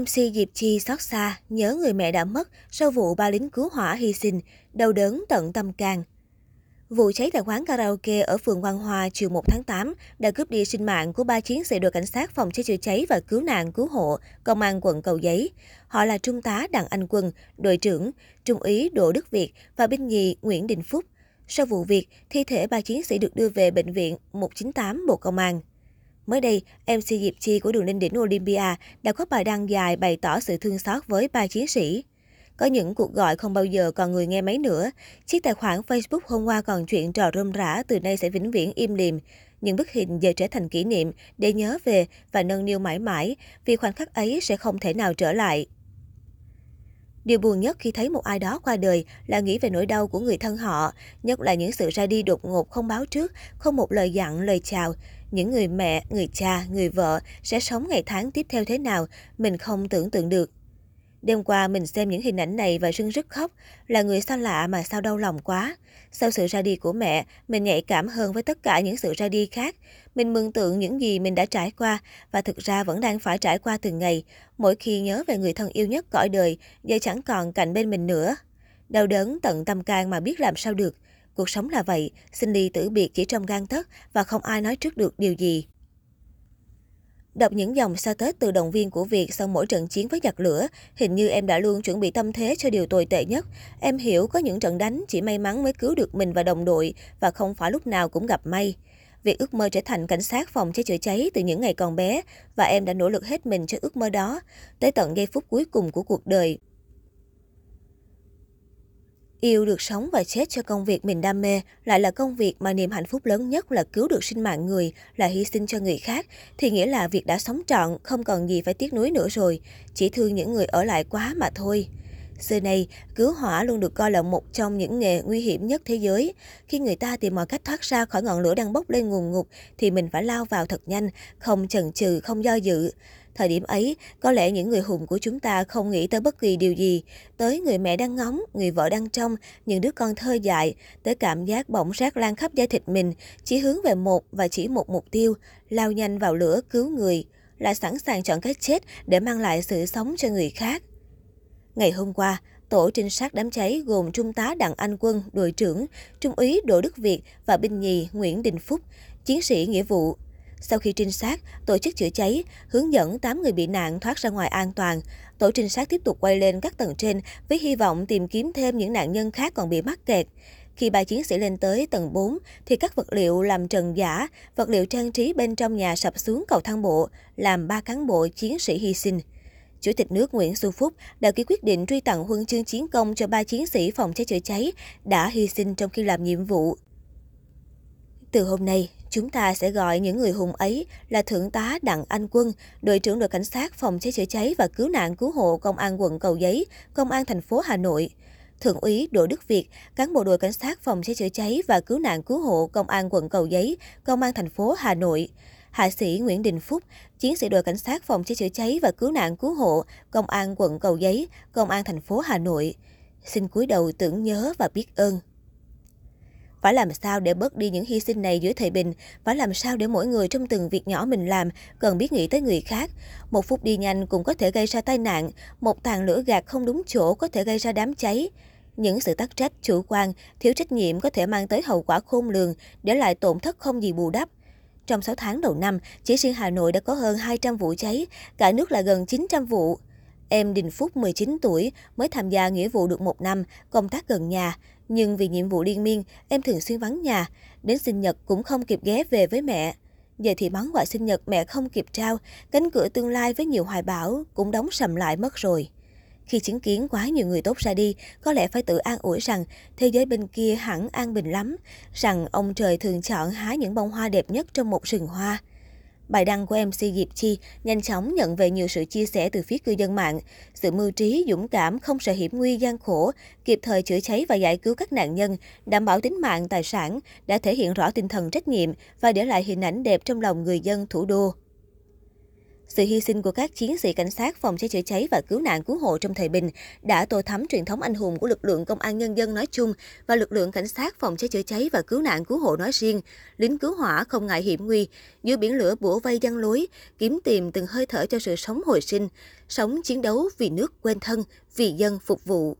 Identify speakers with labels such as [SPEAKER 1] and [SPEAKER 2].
[SPEAKER 1] MC Diệp Chi xót xa, nhớ người mẹ đã mất sau vụ ba lính cứu hỏa hy sinh, đau đớn tận tâm can. Vụ cháy tại quán karaoke ở phường Quang Hòa chiều 1 tháng 8 đã cướp đi sinh mạng của ba chiến sĩ đội cảnh sát phòng cháy chữa cháy và cứu nạn cứu hộ, công an quận Cầu Giấy. Họ là Trung tá Đặng Anh Quân, đội trưởng, Trung úy Đỗ Đức Việt và binh nhì Nguyễn Đình Phúc. Sau vụ việc, thi thể ba chiến sĩ được đưa về bệnh viện 198 Bộ Công an. Mới đây, MC Diệp Chi của đường lên đỉnh Olympia đã có bài đăng dài bày tỏ sự thương xót với ba chiến sĩ. Có những cuộc gọi không bao giờ còn người nghe máy nữa. Chiếc tài khoản Facebook hôm qua còn chuyện trò rôm rã từ nay sẽ vĩnh viễn im lìm. Những bức hình giờ trở thành kỷ niệm để nhớ về và nâng niu mãi mãi vì khoảnh khắc ấy sẽ không thể nào trở lại. Điều buồn nhất khi thấy một ai đó qua đời là nghĩ về nỗi đau của người thân họ, nhất là những sự ra đi đột ngột không báo trước, không một lời dặn, lời chào. Những người mẹ, người cha, người vợ sẽ sống ngày tháng tiếp theo thế nào, mình không tưởng tượng được. Đêm qua mình xem những hình ảnh này và rưng rức khóc, là người xa lạ mà sao đau lòng quá. Sau sự ra đi của mẹ, mình nhạy cảm hơn với tất cả những sự ra đi khác. Mình mường tượng những gì mình đã trải qua và thực ra vẫn đang phải trải qua từng ngày. Mỗi khi nhớ về người thân yêu nhất cõi đời, giờ chẳng còn cạnh bên mình nữa. Đau đớn tận tâm can mà biết làm sao được. Cuộc sống là vậy, xin ly tử biệt chỉ trong gan tấc và không ai nói trước được điều gì. Đọc những dòng sa tết từ động viên của Việt sau mỗi trận chiến với giặc lửa, hình như em đã luôn chuẩn bị tâm thế cho điều tồi tệ nhất. Em hiểu có những trận đánh chỉ may mắn mới cứu được mình và đồng đội và không phải lúc nào cũng gặp may. Việc ước mơ trở thành cảnh sát phòng cháy chữa cháy từ những ngày còn bé và em đã nỗ lực hết mình cho ước mơ đó, tới tận giây phút cuối cùng của cuộc đời. Yêu được sống và chết cho công việc mình đam mê, lại là công việc mà niềm hạnh phúc lớn nhất là cứu được sinh mạng người, là hy sinh cho người khác, thì nghĩa là việc đã sống trọn, không còn gì phải tiếc nuối nữa rồi, chỉ thương những người ở lại quá mà thôi. Xưa nay cứu hỏa luôn được coi là một trong những nghề nguy hiểm nhất thế giới. Khi người ta tìm mọi cách thoát ra khỏi ngọn lửa đang bốc lên ngùn ngụt, thì mình phải lao vào thật nhanh, không chần chừ, không do dự. Thời điểm ấy, có lẽ những người hùng của chúng ta không nghĩ tới bất kỳ điều gì, tới người mẹ đang ngóng, người vợ đang trông, những đứa con thơ dại, tới cảm giác bỏng rác lan khắp da thịt mình, chỉ hướng về một và chỉ một mục tiêu, lao nhanh vào lửa cứu người, là sẵn sàng chọn cái chết để mang lại sự sống cho người khác. Ngày hôm qua, tổ trinh sát đám cháy gồm Trung tá Đặng Anh Quân, đội trưởng, Trung úy Đỗ Đức Việt và binh nhì Nguyễn Đình Phúc, chiến sĩ nghĩa vụ, sau khi trinh sát, tổ chức chữa cháy, hướng dẫn 8 người bị nạn thoát ra ngoài an toàn. Tổ trinh sát tiếp tục quay lên các tầng trên với hy vọng tìm kiếm thêm những nạn nhân khác còn bị mắc kẹt. Khi ba chiến sĩ lên tới tầng 4, thì các vật liệu làm trần giả, vật liệu trang trí bên trong nhà sập xuống cầu thang bộ, làm ba cán bộ chiến sĩ hy sinh. Chủ tịch nước Nguyễn Xuân Phúc đã ký quyết định truy tặng huân chương chiến công cho ba chiến sĩ phòng cháy chữa cháy đã hy sinh trong khi làm nhiệm vụ. Từ hôm nay, chúng ta sẽ gọi những người hùng ấy là Thượng tá Đặng Anh Quân, đội trưởng đội cảnh sát phòng cháy chữa cháy và cứu nạn cứu hộ Công an quận Cầu Giấy, Công an thành phố Hà Nội. Thượng úy Đỗ Đức Việt, cán bộ đội cảnh sát phòng cháy chữa cháy và cứu nạn cứu hộ Công an quận Cầu Giấy, Công an thành phố Hà Nội. Hạ sĩ Nguyễn Đình Phúc, chiến sĩ đội cảnh sát phòng cháy chữa cháy và cứu nạn cứu hộ Công an quận Cầu Giấy, Công an thành phố Hà Nội. Xin cúi đầu tưởng nhớ và biết ơn. Phải làm sao để bớt đi những hy sinh này giữa thời bình, phải làm sao để mỗi người trong từng việc nhỏ mình làm cần biết nghĩ tới người khác. Một phút đi nhanh cũng có thể gây ra tai nạn, một tàn lửa gạt không đúng chỗ có thể gây ra đám cháy. Những sự tắc trách, chủ quan, thiếu trách nhiệm có thể mang tới hậu quả khôn lường, để lại tổn thất không gì bù đắp. Trong 6 tháng đầu năm, chỉ riêng Hà Nội đã có hơn 200 vụ cháy, cả nước là gần 900 vụ. Em Đình Phúc 19 tuổi mới tham gia nghĩa vụ được một năm, công tác gần nhà. Nhưng vì nhiệm vụ liên miên, em thường xuyên vắng nhà. Đến sinh nhật cũng không kịp ghé về với mẹ. Giờ thì món quà sinh nhật mẹ không kịp trao, cánh cửa tương lai với nhiều hoài bão cũng đóng sầm lại mất rồi. Khi chứng kiến quá nhiều người tốt ra đi, có lẽ phải tự an ủi rằng thế giới bên kia hẳn an bình lắm, rằng ông trời thường chọn hái những bông hoa đẹp nhất trong một rừng hoa. Bài đăng của MC Diệp Chi nhanh chóng nhận về nhiều sự chia sẻ từ phía cư dân mạng. Sự mưu trí, dũng cảm, không sợ hiểm nguy gian khổ, kịp thời chữa cháy và giải cứu các nạn nhân, đảm bảo tính mạng, tài sản, đã thể hiện rõ tinh thần trách nhiệm và để lại hình ảnh đẹp trong lòng người dân thủ đô. Sự hy sinh của các chiến sĩ cảnh sát phòng cháy chữa cháy và cứu nạn cứu hộ trong thời bình đã tô thắm truyền thống anh hùng của lực lượng công an nhân dân nói chung và lực lượng cảnh sát phòng cháy chữa cháy và cứu nạn cứu hộ nói riêng. Lính cứu hỏa không ngại hiểm nguy, giữa biển lửa bủa vây giăng lối, kiếm tìm từng hơi thở cho sự sống hồi sinh, sống chiến đấu vì nước quên thân, vì dân phục vụ.